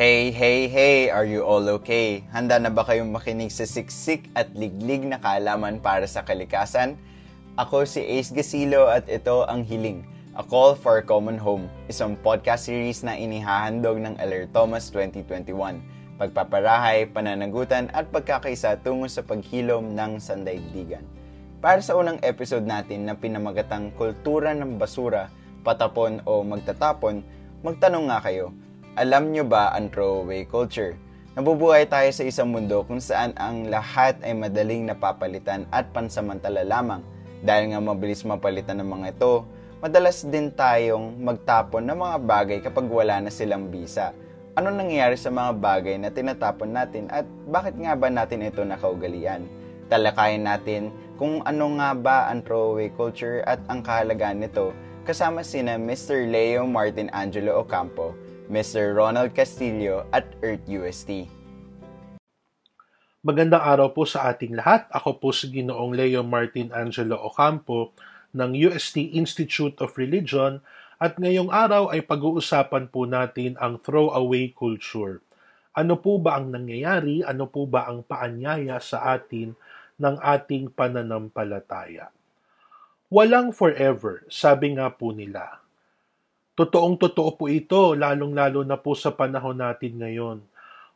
Hey, hey, hey! Are you all okay? Handa na ba kayong makinig sa siksik at liglig na kaalaman para sa kalikasan? Ako si Ace Gasilo at ito ang Hiling, A Call for a Common Home, isang podcast series na inihahandog ng Alert Thomas 2021. Pagpaparahay, pananagutan at pagkakaisa tungo sa paghilom ng sandaigdigan. Para sa unang episode natin na pinamagatang Kultura ng Basura, Patapon o Magtatapon, magtanong nga kayo, alam nyo ba ang throwaway culture? Nabubuhay tayo sa isang mundo kung saan ang lahat ay madaling napapalitan at pansamantala lamang. Dahil nga mabilis mapalitan ng mga ito, madalas din tayong magtapon ng mga bagay kapag wala na silang bisa. Ano nangyayari sa mga bagay na tinatapon natin at bakit nga ba natin ito nakaugalian? Talakayin natin kung ano nga ba ang throwaway culture at ang kahalagaan nito kasama sina Mr. Leo Martin Angelo Ocampo, Mr. Ronald Castillo at Earth UST. Magandang araw po sa ating lahat. Ako po si Ginoong Leo Martin Angelo Ocampo ng UST Institute of Religion at ngayong araw ay pag-uusapan po natin ang throwaway culture. Ano po ba ang nangyayari? Ano po ba ang paanyaya sa atin ng ating pananampalataya? Walang forever, sabi nga po nila. Totoong totoo po ito, lalong-lalo na po sa panahon natin ngayon.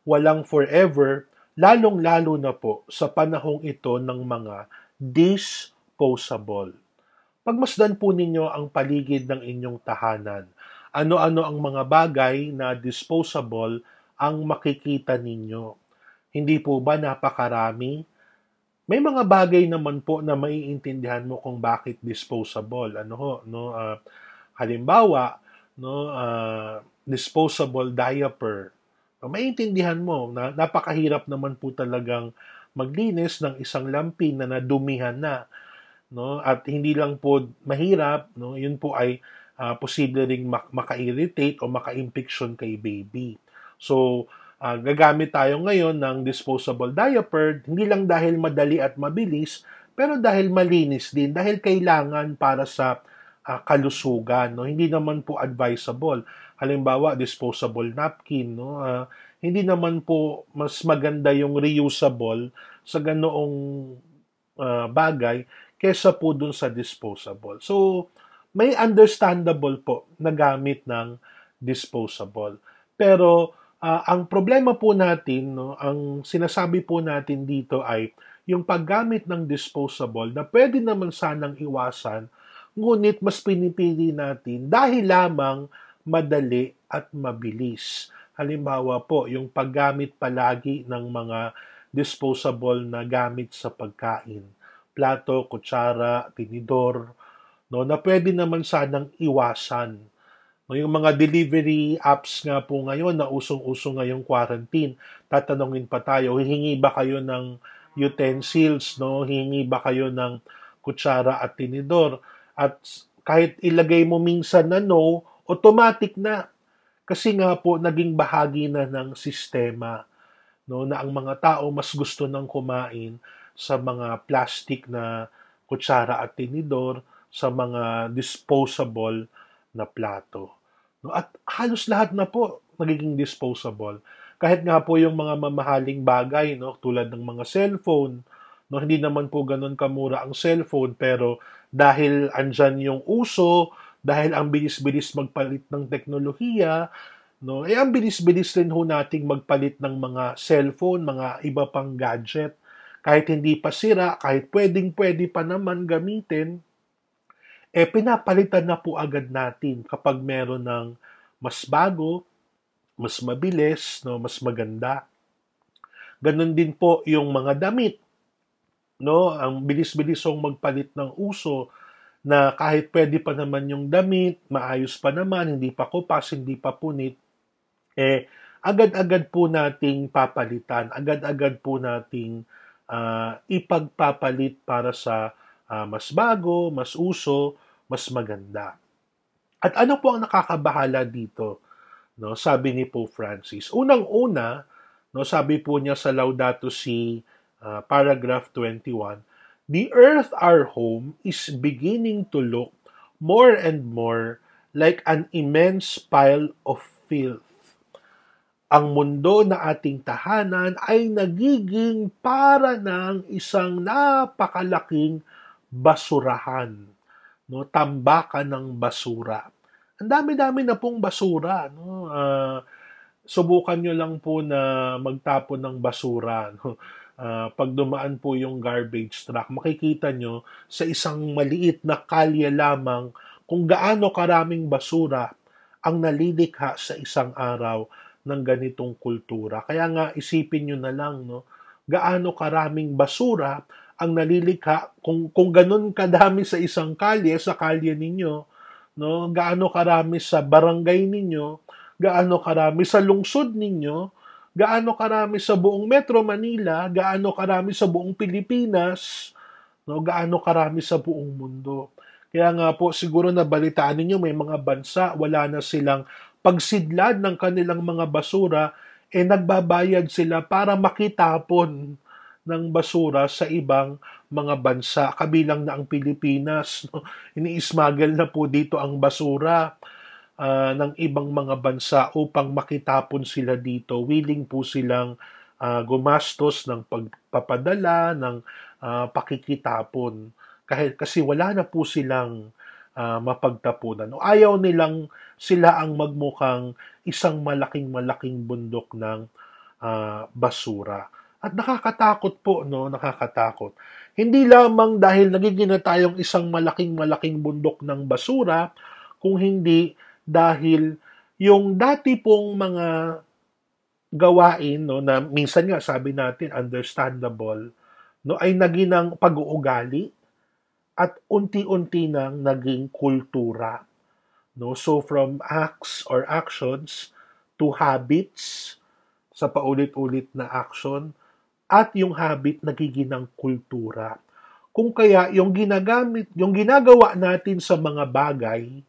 Walang forever, lalong-lalo na po sa panahong ito ng mga disposable. Pagmasdan po ninyo ang paligid ng inyong tahanan. Ano-ano ang mga bagay na disposable ang makikita ninyo. Hindi po ba napakarami? May mga bagay naman po na maiintindihan mo kung bakit disposable. Ano ho, no? Uh, halimbawa, no uh, disposable diaper. So, maintindihan mo na napakahirap naman po talagang maglinis ng isang lampin na nadumihan na no? At hindi lang po mahirap no? Yun po ay uh, posible ring mak- maka-irritate o maka-infection kay baby. So uh, gagamit tayo ngayon ng disposable diaper hindi lang dahil madali at mabilis pero dahil malinis din dahil kailangan para sa uh, kalusugan no? Hindi naman po advisable. Halimbawa disposable napkin no? Uh, hindi naman po mas maganda yung reusable sa ganoong uh, bagay kesa po dun sa disposable. So may understandable po na gamit ng disposable. Pero uh, ang problema po natin no? Ang sinasabi po natin dito ay yung paggamit ng disposable na pwede naman sanang iwasan ngunit mas pinipili natin dahil lamang madali at mabilis. Halimbawa po, yung paggamit palagi ng mga disposable na gamit sa pagkain. Plato, kutsara, tinidor, no, na pwede naman sanang iwasan. No, yung mga delivery apps nga po ngayon na usong-uso ngayong quarantine, tatanungin pa tayo, hihingi ba kayo ng utensils, no? Hihingi ba kayo ng kutsara at tinidor? At kahit ilagay mo minsan na no, automatic na. Kasi nga po, naging bahagi na ng sistema no, na ang mga tao mas gusto nang kumain sa mga plastic na kutsara at tinidor, sa mga disposable na plato. No, at halos lahat na po nagiging disposable. Kahit nga po yung mga mamahaling bagay, no, tulad ng mga cellphone, no, hindi naman po ganun kamura ang cellphone, pero dahil andyan yung uso, dahil ang bilis-bilis magpalit ng teknolohiya, no? Eh ang bilis-bilis rin ho nating magpalit ng mga cellphone, mga iba pang gadget. Kahit hindi pa sira, kahit pwedeng-pwede pa naman gamitin, eh pinapalitan na po agad natin kapag meron ng mas bago, mas mabilis, no, mas maganda. Ganon din po yung mga damit no, ang bilis-bilis song magpalit ng uso na kahit pwede pa naman yung damit, maayos pa naman, hindi pa kupas, hindi pa punit, eh, agad-agad po nating papalitan, agad-agad po nating uh, ipagpapalit para sa uh, mas bago, mas uso, mas maganda. At ano po ang nakakabahala dito? No, sabi ni Pope Francis. Unang-una, no, sabi po niya sa Laudato Si uh, paragraph 21, the earth our home is beginning to look more and more like an immense pile of filth. ang mundo na ating tahanan ay nagiging para ng isang napakalaking basurahan, no? tambakan ng basura. Ang dami-dami na pong basura. No? Uh, subukan nyo lang po na magtapon ng basura. No? Uh, pag dumaan po yung garbage truck, makikita nyo sa isang maliit na kalye lamang kung gaano karaming basura ang nalilikha sa isang araw ng ganitong kultura. Kaya nga isipin nyo na lang, no, gaano karaming basura ang nalilikha kung kung ganun kadami sa isang kalye, sa kalye ninyo, no, gaano karami sa barangay ninyo, gaano karami sa lungsod ninyo, gaano karami sa buong Metro Manila, gaano karami sa buong Pilipinas, no, gaano karami sa buong mundo. Kaya nga po siguro na balitaan ninyo may mga bansa wala na silang pagsidlad ng kanilang mga basura, eh nagbabayad sila para makitapon ng basura sa ibang mga bansa, kabilang na ang Pilipinas. No? Ini-smuggle na po dito ang basura uh, ng ibang mga bansa upang makitapon sila dito. Willing po silang uh, gumastos ng pagpapadala, ng uh, pakikitapon. Kahit, kasi wala na po silang uh, mapagtapunan. O ayaw nilang sila ang magmukhang isang malaking-malaking bundok ng uh, basura. At nakakatakot po, no? Nakakatakot. Hindi lamang dahil nagiging na tayong isang malaking-malaking bundok ng basura, kung hindi dahil yung dati pong mga gawain no na minsan nga sabi natin understandable no ay naging ng pag-uugali at unti-unti nang naging kultura. No? So from acts or actions to habits sa paulit-ulit na action at yung habit nagiging ng kultura. Kung kaya yung ginagamit, yung ginagawa natin sa mga bagay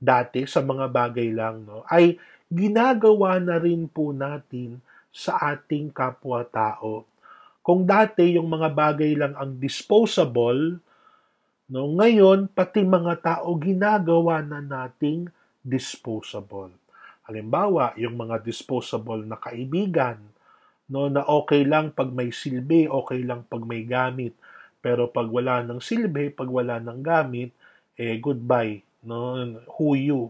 dati sa mga bagay lang no ay ginagawa na rin po natin sa ating kapwa-tao. Kung dati yung mga bagay lang ang disposable, No, ngayon, pati mga tao ginagawa na nating disposable. Halimbawa, yung mga disposable na kaibigan, no, na okay lang pag may silbi, okay lang pag may gamit. Pero pag wala ng silbi, pag wala ng gamit, eh goodbye, no, who you.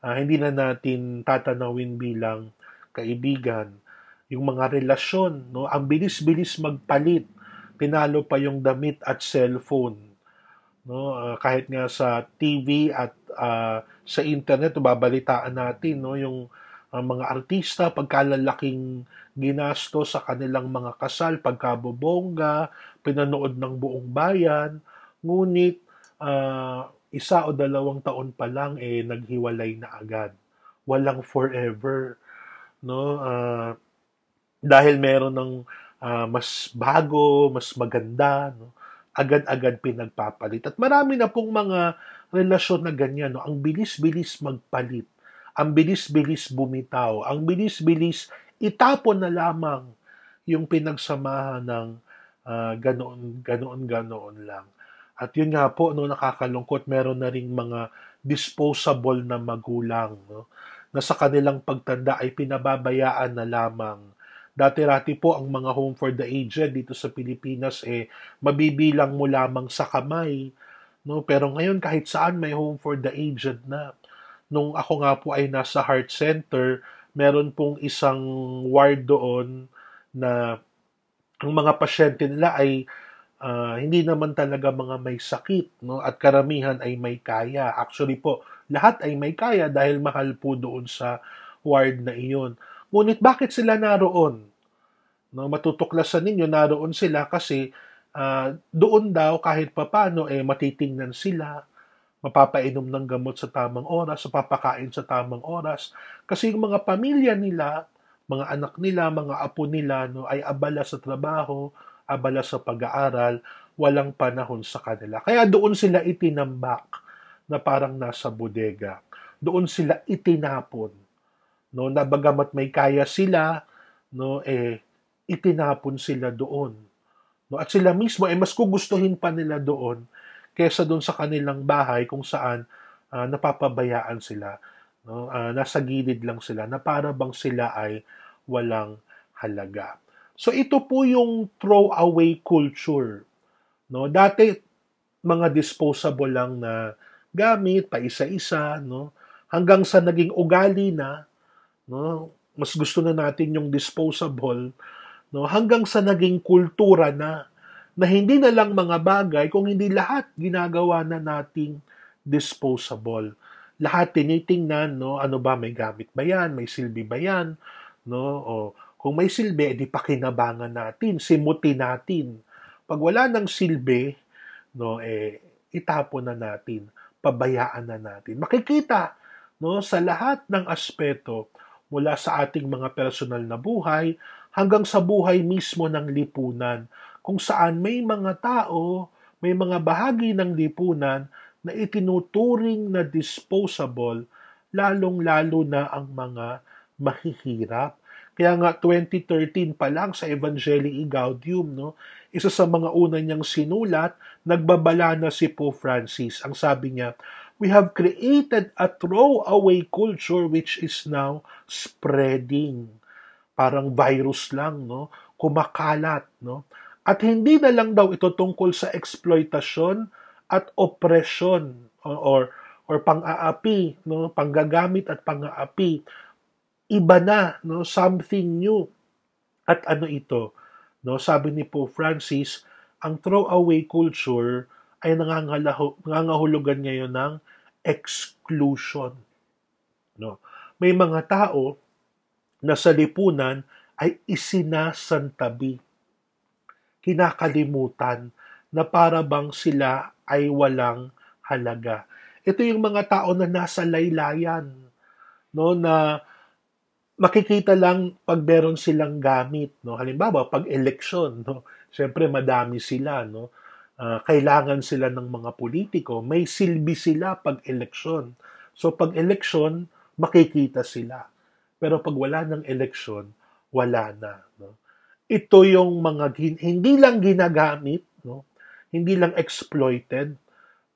Uh, hindi na natin tatanawin bilang kaibigan. Yung mga relasyon, no, ang bilis-bilis magpalit. Pinalo pa yung damit at cellphone no uh, kahit nga sa TV at uh, sa internet babalitaan natin no yung uh, mga artista pagkalalaking ginasto sa kanilang mga kasal pagkabobongga pinanood ng buong bayan ngunit uh, isa o dalawang taon pa lang eh naghiwalay na agad walang forever no uh, dahil meron ng uh, mas bago mas maganda no agad-agad pinagpapalit. At marami na pong mga relasyon na ganyan. No? Ang bilis-bilis magpalit. Ang bilis-bilis bumitaw. Ang bilis-bilis itapon na lamang yung pinagsamahan ng uh, ganoon, ganoon, ganoon lang. At yun nga po, no, nakakalungkot, meron na ring mga disposable na magulang no, na sa kanilang pagtanda ay pinababayaan na lamang Dati-rati po ang mga home for the aged dito sa Pilipinas eh mabibilang mo lamang sa kamay. No? Pero ngayon kahit saan may home for the aged na. Nung ako nga po ay nasa heart center, meron pong isang ward doon na ang mga pasyente nila ay uh, hindi naman talaga mga may sakit no? At karamihan ay may kaya. Actually po lahat ay may kaya dahil mahal po doon sa ward na iyon. Ngunit bakit sila naroon? No, matutuklasan ninyo naroon sila kasi uh, doon daw kahit papano eh matitingnan sila, mapapainom ng gamot sa tamang oras, mapapakain sa tamang oras. Kasi yung mga pamilya nila, mga anak nila, mga apo nila no ay abala sa trabaho, abala sa pag-aaral, walang panahon sa kanila. Kaya doon sila itinambak na parang nasa bodega. Doon sila itinapon no na bagamat may kaya sila no eh itinapon sila doon no at sila mismo eh mas gugustuhin pa nila doon kaysa doon sa kanilang bahay kung saan uh, napapabayaan sila no uh, nasa gilid lang sila na para bang sila ay walang halaga. So ito po yung throw-away culture. No? Dati, mga disposable lang na gamit, pa isa-isa, no? hanggang sa naging ugali na, no? mas gusto na natin yung disposable, no? hanggang sa naging kultura na, na hindi na lang mga bagay, kung hindi lahat ginagawa na nating disposable. Lahat tinitingnan, no? ano ba, may gamit ba yan, may silbi ba yan, no? o kung may silbi, edi pakinabangan natin, simuti natin. Pag wala ng silbi, no, eh, itapon na natin, pabayaan na natin. Makikita no, sa lahat ng aspeto mula sa ating mga personal na buhay hanggang sa buhay mismo ng lipunan kung saan may mga tao, may mga bahagi ng lipunan na itinuturing na disposable lalong-lalo na ang mga mahihirap kaya nga 2013 pa lang sa Evangelii Gaudium, no, isa sa mga una niyang sinulat, nagbabala na si Pope Francis. Ang sabi niya, we have created a throwaway culture which is now spreading. Parang virus lang, no? Kumakalat, no? At hindi na lang daw ito tungkol sa exploitasyon at oppression or or, or pang-aapi, no? Panggagamit at pang-aapi iba na, no, something new. At ano ito? No, sabi ni Pope Francis, ang throwaway culture ay nangangahulugan ngayon ng exclusion. No. May mga tao na sa lipunan ay isinasantabi. Kinakalimutan na para bang sila ay walang halaga. Ito yung mga tao na nasa laylayan, no, na makikita lang pag meron silang gamit, no? Halimbawa, pag eleksyon, no? Siyempre madami sila, no? Uh, kailangan sila ng mga politiko, may silbi sila pag eleksyon. So pag eleksyon, makikita sila. Pero pag wala ng eleksyon, wala na, no? Ito yung mga hindi lang ginagamit, no? Hindi lang exploited,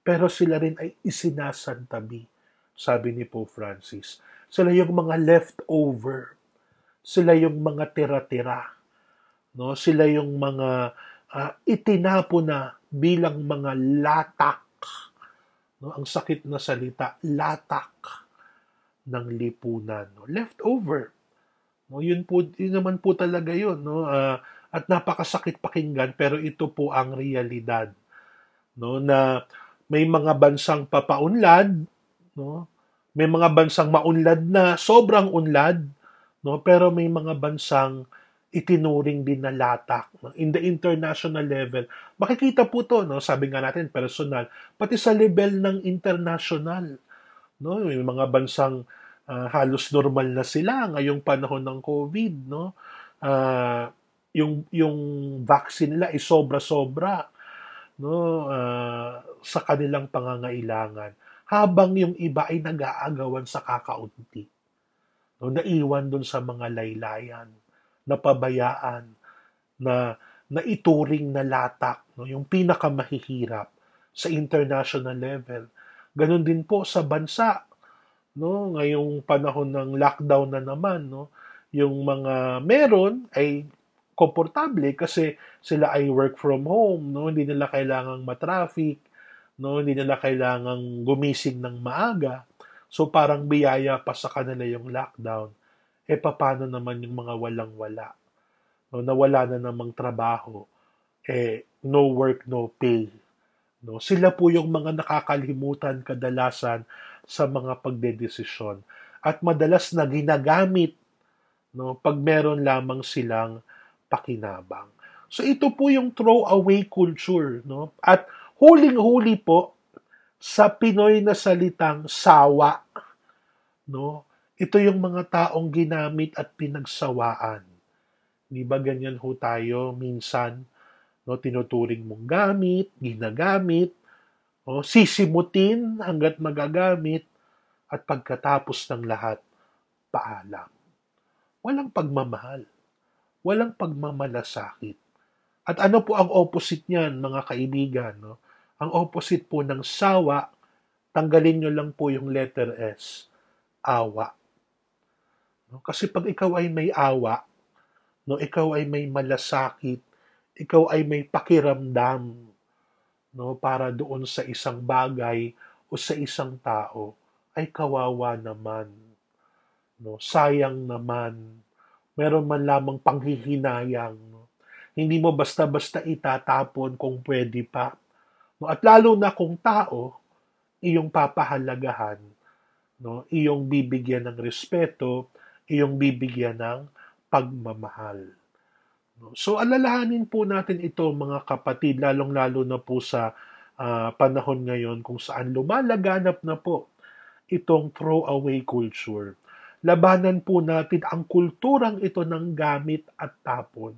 pero sila rin ay isinasantabi, sabi ni Pope Francis sila yung mga leftover. Sila yung mga tira-tira. No? Sila yung mga uh, itinapo na bilang mga latak. No? Ang sakit na salita, latak ng lipunan. No? Leftover. No? Yun, po, yun naman po talaga yun. No? Uh, at napakasakit pakinggan pero ito po ang realidad. No? Na may mga bansang papaunlad, no? May mga bansang maunlad na, sobrang unlad, no? pero may mga bansang itinuring din na latak no? in the international level. Makikita po to, no? sabi nga natin, personal, pati sa level ng international. No? May mga bansang uh, halos normal na sila ngayong panahon ng COVID. No? Uh, yung, yung vaccine nila ay sobra-sobra no? Uh, sa kanilang pangangailangan habang yung iba ay nag-aagawan sa kakaunti. No, naiwan dun sa mga laylayan, napabayaan, na naituring na latak, no, yung pinakamahihirap sa international level. Ganon din po sa bansa, no, ngayong panahon ng lockdown na naman, no, yung mga meron ay komportable kasi sila ay work from home, no, hindi nila kailangang matraffic, no hindi nila kailangang gumising ng maaga. So parang biyaya pa sa kanila yung lockdown. Eh paano naman yung mga walang-wala no nawala na namang trabaho. Eh no work no pay. No sila po yung mga nakakalimutan kadalasan sa mga pagdedesisyon. At madalas na ginagamit no pag meron lamang silang pakinabang. So ito po yung throw away culture no? At huling-huli po sa Pinoy na salitang sawa. No? Ito yung mga taong ginamit at pinagsawaan. Di ba ganyan ho tayo minsan? No, tinuturing mong gamit, ginagamit, o sisimutin hanggat magagamit, at pagkatapos ng lahat, paalam. Walang pagmamahal. Walang pagmamalasakit. At ano po ang opposite niyan, mga kaibigan? No? Ang opposite po ng sawa, tanggalin nyo lang po yung letter S. Awa. No? Kasi pag ikaw ay may awa, no, ikaw ay may malasakit, ikaw ay may pakiramdam no, para doon sa isang bagay o sa isang tao, ay kawawa naman. No, sayang naman. Meron man lamang panghihinayang. No? Hindi mo basta-basta itatapon kung pwede pa. No, at lalo na kung tao, iyong papahalagahan, no, iyong bibigyan ng respeto, iyong bibigyan ng pagmamahal. So alalahanin po natin ito mga kapatid, lalong-lalo na po sa uh, panahon ngayon kung saan lumalaganap na po itong throwaway culture. Labanan po natin ang kulturang ito ng gamit at tapon.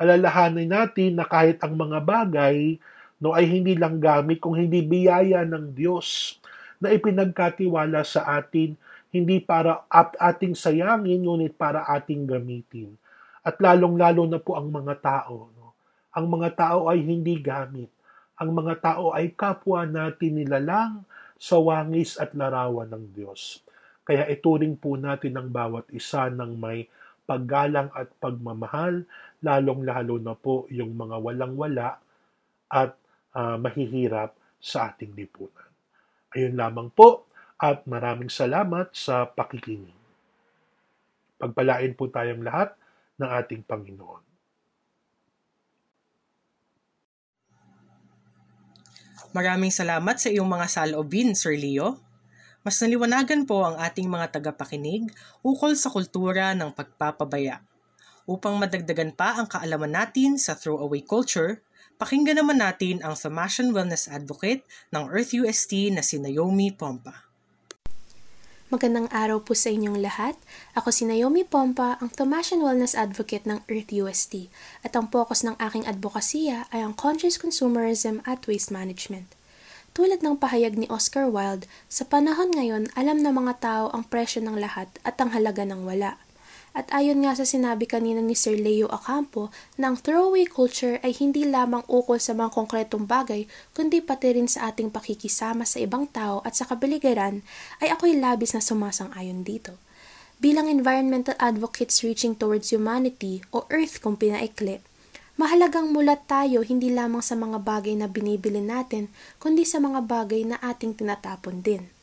Alalahanin natin na kahit ang mga bagay no, ay hindi lang gamit kung hindi biyaya ng Diyos na ipinagkatiwala sa atin hindi para at ating sayangin, ngunit para ating gamitin. At lalong-lalo na po ang mga tao. No? Ang mga tao ay hindi gamit. Ang mga tao ay kapwa natin nilalang sa wangis at larawan ng Diyos. Kaya ituring po natin ang bawat isa ng may paggalang at pagmamahal, lalong-lalo na po yung mga walang-wala at uh, mahihirap sa ating lipunan. Ayun lamang po at maraming salamat sa pakikinig. Pagpalain po tayong lahat ng ating Panginoon. Maraming salamat sa iyong mga saloobin, Sir Leo. Mas naliwanagan po ang ating mga tagapakinig ukol sa kultura ng pagpapabaya. Upang madagdagan pa ang kaalaman natin sa throwaway culture, pakinggan naman natin ang Thamasian Wellness Advocate ng Earth UST na si Naomi Pompa. Magandang araw po sa inyong lahat. Ako si Naomi Pompa, ang Thomasian Wellness Advocate ng Earth UST at ang focus ng aking advokasya ay ang conscious consumerism at waste management. Tulad ng pahayag ni Oscar Wilde, sa panahon ngayon alam ng mga tao ang presyo ng lahat at ang halaga ng wala. At ayon nga sa sinabi kanina ni Sir Leo Acampo na throwaway culture ay hindi lamang ukol sa mga konkretong bagay, kundi pati rin sa ating pakikisama sa ibang tao at sa kabiligaran, ay ako'y labis na sumasang-ayon dito. Bilang environmental advocates reaching towards humanity o Earth kung pinaikli, mahalagang mulat tayo hindi lamang sa mga bagay na binibili natin, kundi sa mga bagay na ating tinatapon din.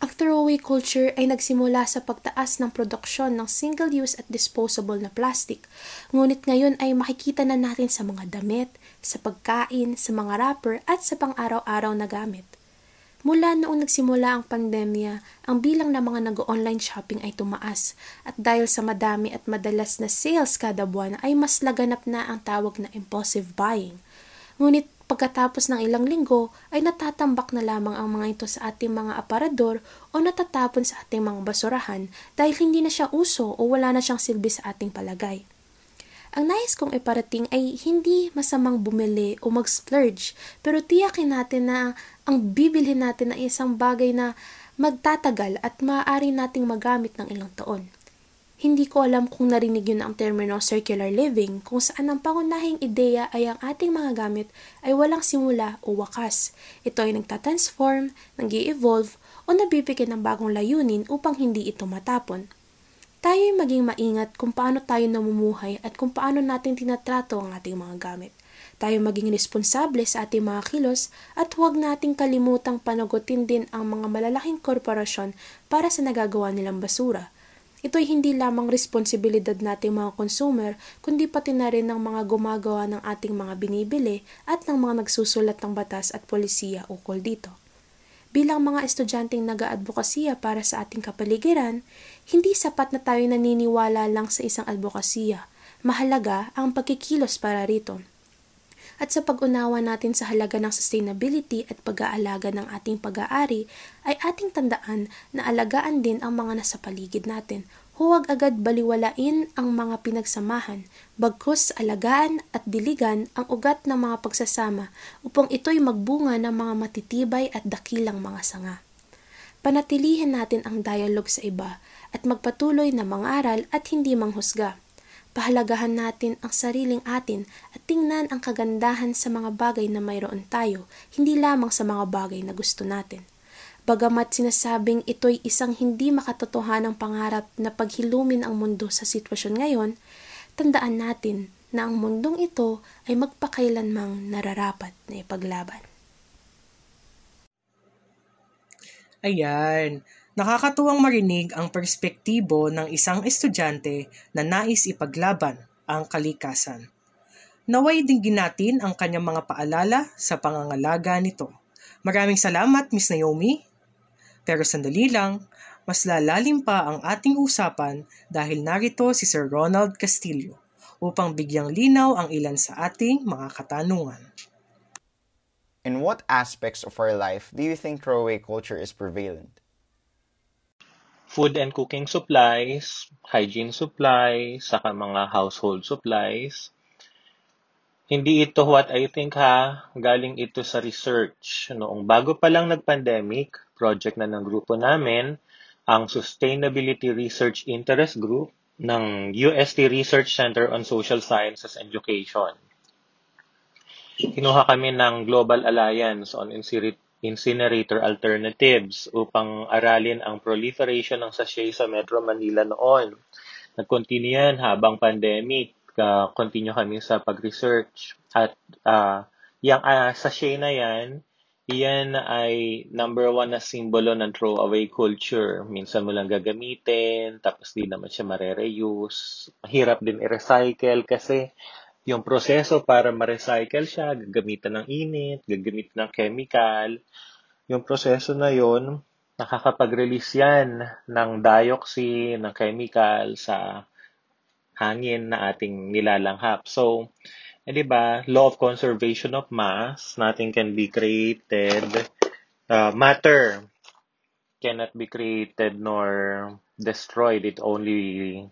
Ang throwaway culture ay nagsimula sa pagtaas ng produksyon ng single-use at disposable na plastic. Ngunit ngayon ay makikita na natin sa mga damit, sa pagkain, sa mga wrapper at sa pang-araw-araw na gamit. Mula noong nagsimula ang pandemya, ang bilang ng mga nag-online shopping ay tumaas at dahil sa madami at madalas na sales kada buwan ay mas laganap na ang tawag na impulsive buying. Ngunit Pagkatapos ng ilang linggo ay natatambak na lamang ang mga ito sa ating mga aparador o natatapon sa ating mga basurahan dahil hindi na siya uso o wala na siyang silbi sa ating palagay. Ang nais kong iparating ay hindi masamang bumili o mag-splurge pero tiyakin natin na ang bibilhin natin ay isang bagay na magtatagal at maaari nating magamit ng ilang taon. Hindi ko alam kung narinig yun ang termino circular living kung saan ang pangunahing ideya ay ang ating mga gamit ay walang simula o wakas. Ito ay nagtatransform, nag evolve o nabibigyan ng bagong layunin upang hindi ito matapon. Tayo ay maging maingat kung paano tayo namumuhay at kung paano natin tinatrato ang ating mga gamit. Tayo maging responsable sa ating mga kilos at huwag nating kalimutang panagutin din ang mga malalaking korporasyon para sa nagagawa nilang basura Ito'y hindi lamang responsibilidad nating mga consumer, kundi pati na rin ng mga gumagawa ng ating mga binibili at ng mga nagsusulat ng batas at polisiya ukol dito. Bilang mga estudyanteng nag-aadvokasya para sa ating kapaligiran, hindi sapat na tayo naniniwala lang sa isang advokasya. Mahalaga ang pagkikilos para rito at sa pag-unawa natin sa halaga ng sustainability at pag-aalaga ng ating pag-aari, ay ating tandaan na alagaan din ang mga nasa paligid natin. Huwag agad baliwalain ang mga pinagsamahan, bagkus alagaan at diligan ang ugat ng mga pagsasama upang ito'y magbunga ng mga matitibay at dakilang mga sanga. Panatilihin natin ang dialog sa iba at magpatuloy na mangaral at hindi manghusga Pahalagahan natin ang sariling atin at tingnan ang kagandahan sa mga bagay na mayroon tayo, hindi lamang sa mga bagay na gusto natin. Bagamat sinasabing ito'y isang hindi makatotohanang pangarap na paghilumin ang mundo sa sitwasyon ngayon, tandaan natin na ang mundong ito ay magpakailanmang nararapat na ipaglaban. Ayan, nakakatuwang marinig ang perspektibo ng isang estudyante na nais ipaglaban ang kalikasan. Naway dinggin natin ang kanyang mga paalala sa pangangalaga nito. Maraming salamat, Miss Naomi. Pero sandali lang, mas lalalim pa ang ating usapan dahil narito si Sir Ronald Castillo upang bigyang linaw ang ilan sa ating mga katanungan. In what aspects of our life do you think throwaway culture is prevalent? Food and cooking supplies, hygiene supplies, saka mga household supplies. Hindi ito what I think ha, galing ito sa research. Noong bago pa lang nag-pandemic, project na ng grupo namin, ang Sustainability Research Interest Group ng UST Research Center on Social Sciences and Education. Kinuha kami ng Global Alliance on Incinerator Alternatives upang aralin ang proliferation ng sachet sa Metro Manila noon. Nag-continue yan habang pandemic uh, continue kami sa pag-research. At uh, yung uh, sachet na yan, yan ay number one na simbolo ng throwaway culture. Minsan mo lang gagamitin, tapos di naman siya mare-reuse. Mahirap din i-recycle kasi yung proseso para ma-recycle siya, gagamitan ng init, gagamitan ng chemical. Yung proseso na yon nakakapag-release yan ng dioxin, ng chemical sa hangin na ating nilalanghap. So, eh, di ba, law of conservation of mass, nothing can be created. Uh, matter cannot be created nor destroyed. It only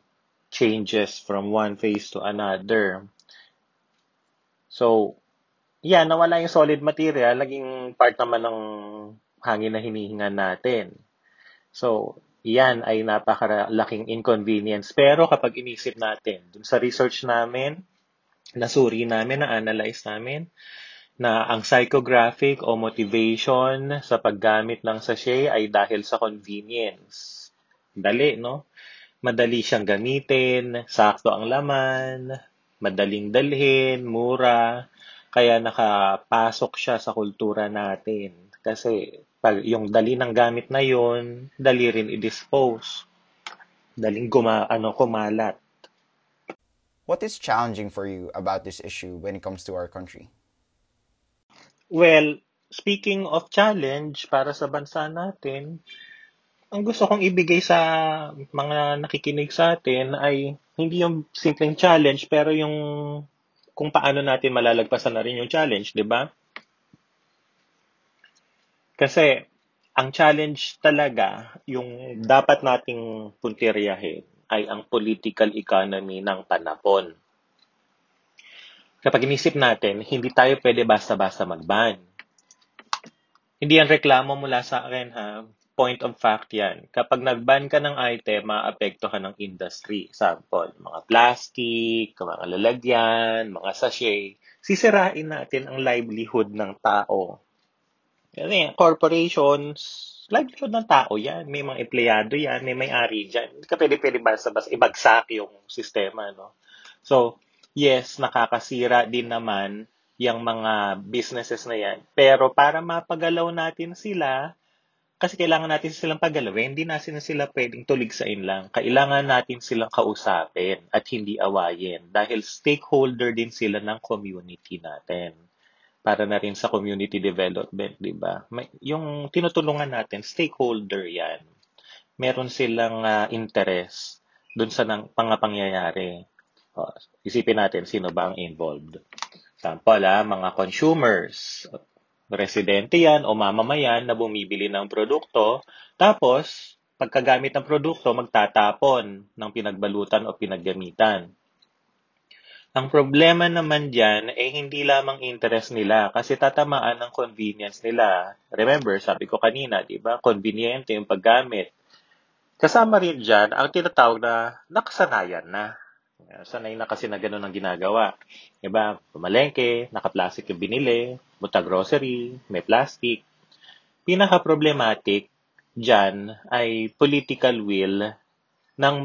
changes from one phase to another. So, yeah, nawala yung solid material, naging part naman ng hangin na hinihinga natin. So, yan ay napakalaking inconvenience. Pero kapag inisip natin, dun sa research namin, nasuri namin, na-analyze namin, na ang psychographic o motivation sa paggamit ng sachet ay dahil sa convenience. Dali, no? Madali siyang gamitin, sakto ang laman, madaling dalhin, mura, kaya nakapasok siya sa kultura natin. Kasi pag yung dali ng gamit na yon, dali rin i-dispose. Daling guma, ano, kumalat. What is challenging for you about this issue when it comes to our country? Well, speaking of challenge para sa bansa natin, ang gusto kong ibigay sa mga nakikinig sa atin ay hindi yung simpleng challenge pero yung kung paano natin malalagpasan na rin yung challenge, di ba? Kasi ang challenge talaga, yung dapat nating puntiryahin ay ang political economy ng panapon. Kapag inisip natin, hindi tayo pwede basta-basta mag-ban. Hindi yan reklamo mula sa akin ha. Point of fact yan. Kapag nag-ban ka ng item, maapektuhan ng industry. Example, mga plastic, mga lalagyan, mga sachet. Sisirain natin ang livelihood ng tao kasi corporations, livelihood ng tao yan. May mga empleyado yan, may may-ari dyan. Hindi ka pwede-pwede basta-basta ibagsak yung sistema. No? So, yes, nakakasira din naman yung mga businesses na yan. Pero para mapagalaw natin sila, kasi kailangan natin silang pagalawin, hindi natin sila pwedeng tuligsain lang. Kailangan natin silang kausapin at hindi awayin dahil stakeholder din sila ng community natin para na rin sa community development, di ba? Yung tinutulungan natin, stakeholder yan. Meron silang uh, interest dun sa nang, pangapangyayari. O, isipin natin sino ba ang involved. Sample, ah, mga consumers, residente yan o mamamayan na bumibili ng produkto, tapos pagkagamit ng produkto, magtatapon ng pinagbalutan o pinaggamitan. Ang problema naman dyan, eh hindi lamang interest nila kasi tatamaan ng convenience nila. Remember, sabi ko kanina, di ba, convenient yung paggamit. Kasama rin dyan ang tinatawag na nakasanayan na. Sanay na kasi na ganun ang ginagawa. Diba? Pumalengke, naka-plastic yung binili, buta grocery, may plastic. pinaka-problematic dyan ay political will ng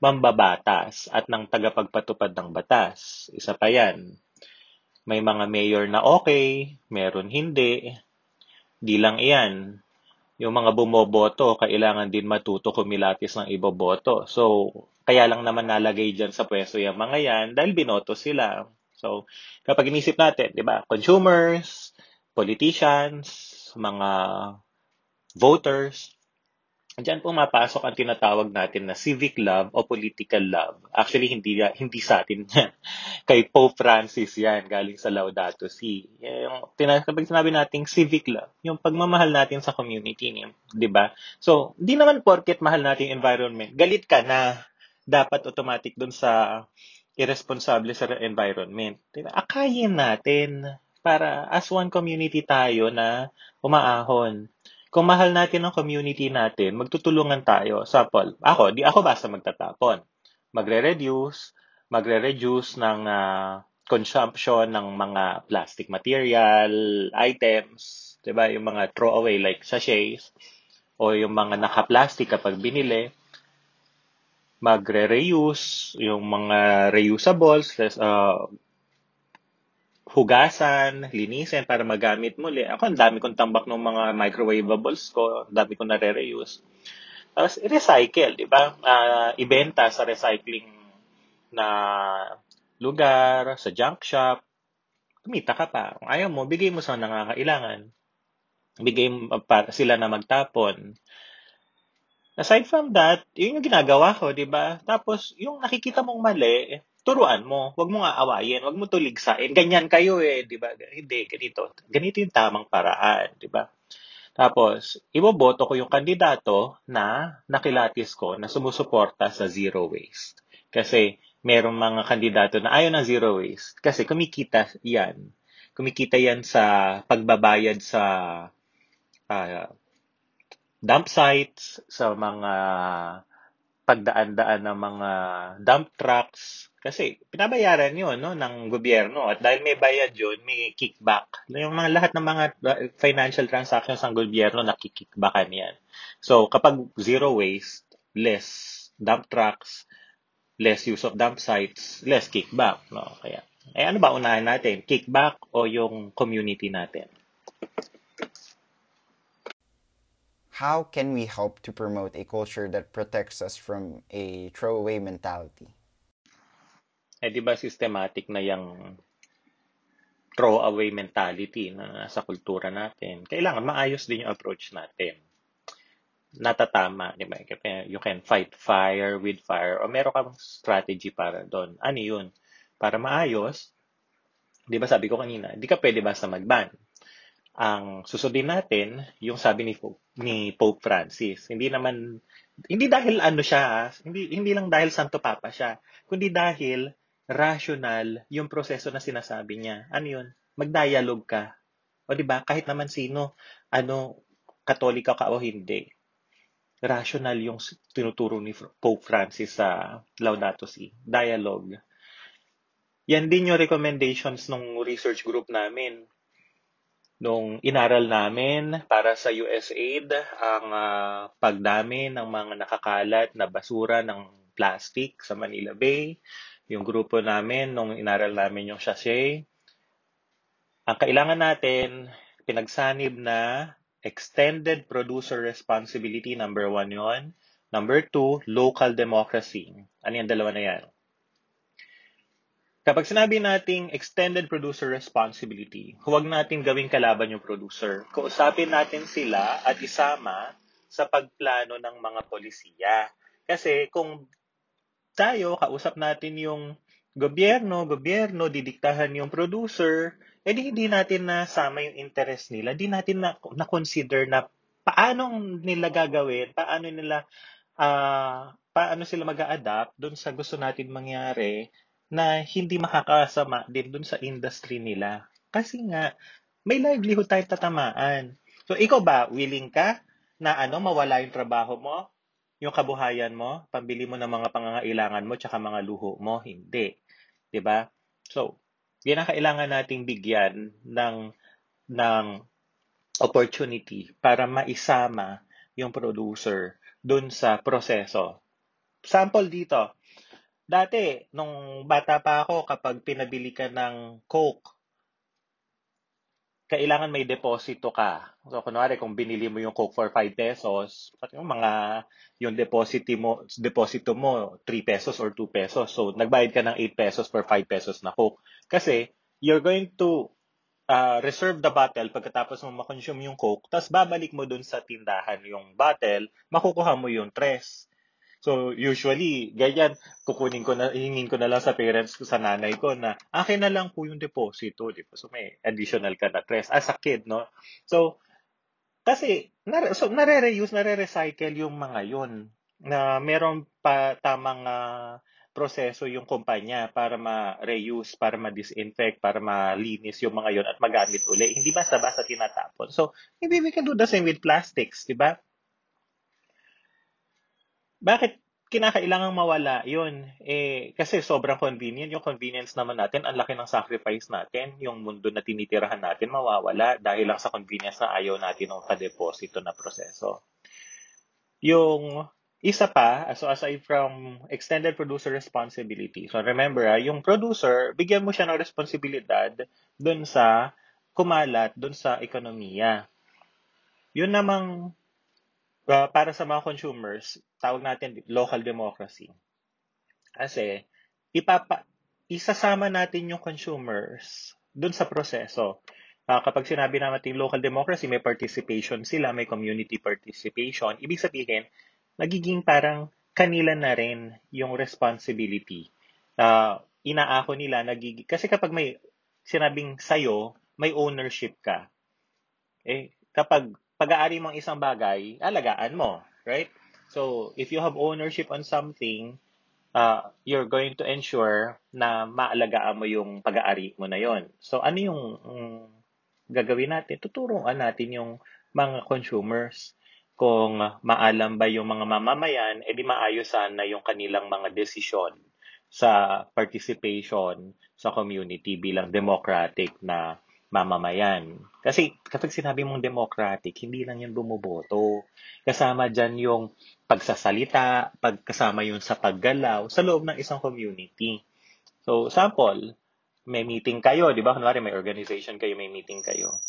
mambabatas at ng tagapagpatupad ng batas. Isa pa yan. May mga mayor na okay, meron hindi. Di lang iyan. Yung mga bumoboto, kailangan din matuto kumilatis ng iboboto. So, kaya lang naman nalagay dyan sa pwesto yung mga yan dahil binoto sila. So, kapag inisip natin, di ba, consumers, politicians, mga voters, Diyan pumapasok ang tinatawag natin na civic love o political love. Actually, hindi, hindi sa atin yan. Kay Pope Francis yan, galing sa Laudato Si. Yung, kapag sinabi nating civic love, yung pagmamahal natin sa community, di ba? So, di naman porket mahal natin environment, galit ka na dapat automatic dun sa irresponsible sa environment. Diba? Akayin natin para as one community tayo na umaahon. Kung mahal natin ang community natin, magtutulungan tayo. Sample, ako, di ako basta magtatapon. Magre-reduce, magre-reduce ng uh, consumption ng mga plastic material, items, 'di ba? Yung mga throwaway like sachets o yung mga naka-plastic kapag binili, magre-reuse, yung mga reusables, uh, hugasan, linisin para magamit muli. Ako, ang dami kong tambak ng mga microwavables ko, ang dami kong nare-reuse. Tapos, recycle, di ba? Uh, ibenta sa recycling na lugar, sa junk shop. Kumita ka pa. Kung ayaw mo, bigay mo sa nangangailangan. Bigay mo para sila na magtapon. Aside from that, yun yung ginagawa ko, di ba? Tapos, yung nakikita mong mali, turuan mo. Huwag mo nga awayin. Huwag mo tuligsain. Ganyan kayo eh, di ba? Hindi, ganito. Ganito yung tamang paraan, di ba? Tapos, iboboto ko yung kandidato na nakilatis ko na sumusuporta sa zero waste. Kasi, merong mga kandidato na ayaw ng zero waste. Kasi kumikita yan. Kumikita yan sa pagbabayad sa uh, dump sites, sa mga pagdaan-daan ng mga dump trucks, kasi pinabayaran yun no, ng gobyerno at dahil may bayad yun, may kickback. Yung mga lahat ng mga financial transactions ng gobyerno nakikickbackan yan. So kapag zero waste, less dump trucks, less use of dump sites, less kickback. No? Kaya, eh ano ba unahin natin? Kickback o yung community natin? How can we help to promote a culture that protects us from a throwaway mentality? eh di ba systematic na yung throw-away mentality na nasa kultura natin. Kailangan maayos din yung approach natin. Natatama, di ba? You can fight fire with fire o meron kang strategy para doon. Ano yun? Para maayos, di ba sabi ko kanina, di ka pwede basta mag-ban. Ang susundin natin, yung sabi ni Pope, ni Pope Francis, hindi naman hindi dahil ano siya, hindi hindi lang dahil Santo Papa siya, kundi dahil rational yung proseso na sinasabi niya. Ano yun? Mag-dialogue ka. O di ba kahit naman sino, ano, katolika ka o hindi, rational yung tinuturo ni Pope Francis sa Laudato Si. Dialogue. Yan din yung recommendations ng research group namin. Nung inaral namin para sa USAID ang uh, pagdami ng mga nakakalat na basura ng plastic sa Manila Bay, yung grupo namin, nung inaral namin yung sachet, ang kailangan natin, pinagsanib na extended producer responsibility, number one yon. Number two, local democracy. Ano yung dalawa na yan? Kapag sinabi nating extended producer responsibility, huwag natin gawing kalaban yung producer. Kausapin natin sila at isama sa pagplano ng mga polisiya. Kasi kung tayo, kausap natin yung gobyerno, gobyerno, didiktahan yung producer, edi hindi natin nasama yung interest nila. Hindi natin na, na-consider na paano nila gagawin, paano nila, uh, paano sila mag adapt doon sa gusto natin mangyari na hindi makakasama din doon sa industry nila. Kasi nga, may livelihood tayo tatamaan. So, ikaw ba, willing ka na ano, mawala yung trabaho mo? yung kabuhayan mo, pambili mo ng mga pangangailangan mo, tsaka mga luho mo, hindi. ba? Diba? So, yan ang kailangan nating bigyan ng, ng opportunity para maisama yung producer dun sa proseso. Sample dito. Dati, nung bata pa ako, kapag pinabili ka ng Coke, kailangan may deposito ka. So, kunwari, kung binili mo yung Coke for 5 pesos, yung mga, yung deposito mo, deposito mo, 3 pesos or 2 pesos. So, nagbayad ka ng 8 pesos for 5 pesos na Coke. Kasi, you're going to uh, reserve the bottle pagkatapos mo makonsume yung Coke, tapos babalik mo dun sa tindahan yung bottle, makukuha mo yung tres. So, usually, ganyan, kukunin ko na, hingin ko na lang sa parents ko, sa nanay ko na, akin na lang po yung deposito, di ba? So, may additional ka na tres as a kid, no? So, kasi, nare, so, nare-reuse, nare-recycle yung mga yun na meron pa tamang uh, proseso yung kumpanya para ma-reuse, para ma-disinfect, para malinis yung mga yon at magamit uli. Hindi basta-basta tinatapon. So, maybe we can do the same with plastics, di ba? Bakit kinakailangang mawala yun? Eh, kasi sobrang convenient. Yung convenience naman natin, ang laki ng sacrifice natin. Yung mundo na tinitirahan natin, mawawala dahil lang sa convenience na ayaw natin ng kadeposito na proseso. Yung isa pa, so aside from extended producer responsibility, so remember, ah, yung producer, bigyan mo siya ng responsibilidad dun sa kumalat, dun sa ekonomiya. Yun namang uh, para sa mga consumers, tawag natin local democracy. Kasi ipapa isasama natin yung consumers dun sa proseso. Uh, kapag sinabi natin local democracy, may participation sila, may community participation. Ibig sabihin, nagiging parang kanila na rin yung responsibility. Uh, inaako nila, nagiging, kasi kapag may sinabing sayo, may ownership ka. Eh, kapag pag-aari mong isang bagay, alagaan mo, right? So, if you have ownership on something, uh, you're going to ensure na maalagaan mo yung pag-aari mo na yon. So, ano yung um, gagawin natin? Tuturuan natin yung mga consumers kung maalam ba yung mga mamamayan, edi maayos sana yung kanilang mga desisyon sa participation sa community bilang democratic na mamamayan. Kasi kapag sinabi mong democratic, hindi lang yan bumuboto. Kasama dyan yung pagsasalita, pagkasama yung sa paggalaw sa loob ng isang community. So, sample, may meeting kayo, di ba? Kunwari may organization kayo, may meeting kayo.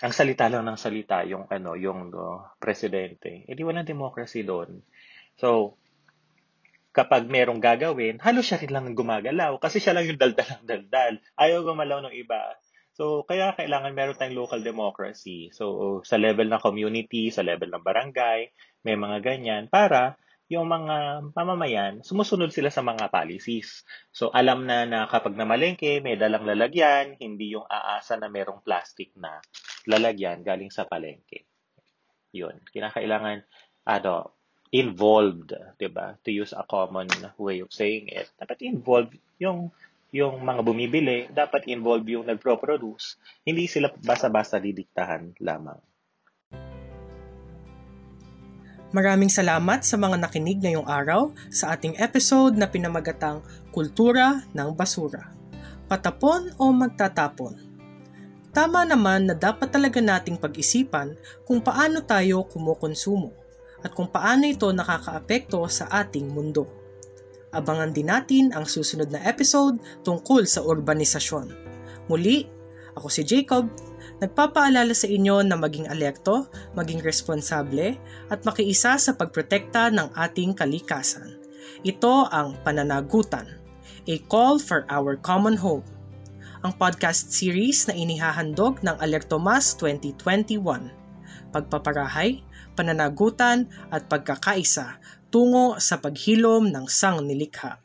Ang salita lang ng salita, yung ano, yung uh, presidente. Eh di walang democracy doon. So, kapag merong gagawin, halos siya rin lang gumagalaw kasi siya lang yung daldal ng daldal. Ayaw gumalaw ng iba. So, kaya kailangan meron tayong local democracy. So, sa level ng community, sa level ng barangay, may mga ganyan para yung mga mamamayan, sumusunod sila sa mga policies. So, alam na na kapag namalengke, may dalang lalagyan, hindi yung aasa na merong plastic na lalagyan galing sa palengke. Yun. Kinakailangan, ano, involved, 'di ba? To use a common way of saying it. Dapat involved yung yung mga bumibili, dapat involve yung nagpro-produce. Hindi sila basta-basta didiktahan lamang. Maraming salamat sa mga nakinig ngayong araw sa ating episode na pinamagatang Kultura ng Basura. Patapon o magtatapon? Tama naman na dapat talaga nating pag-isipan kung paano tayo kumukonsumo at kung paano ito nakakaapekto sa ating mundo. Abangan din natin ang susunod na episode tungkol sa urbanisasyon. Muli, ako si Jacob, nagpapaalala sa inyo na maging alekto, maging responsable, at makiisa sa pagprotekta ng ating kalikasan. Ito ang Pananagutan, a call for our common home. Ang podcast series na inihahandog ng Alertomas 2021. Pagpaparahay, pananagutan at pagkakaisa tungo sa paghilom ng sang nilikha.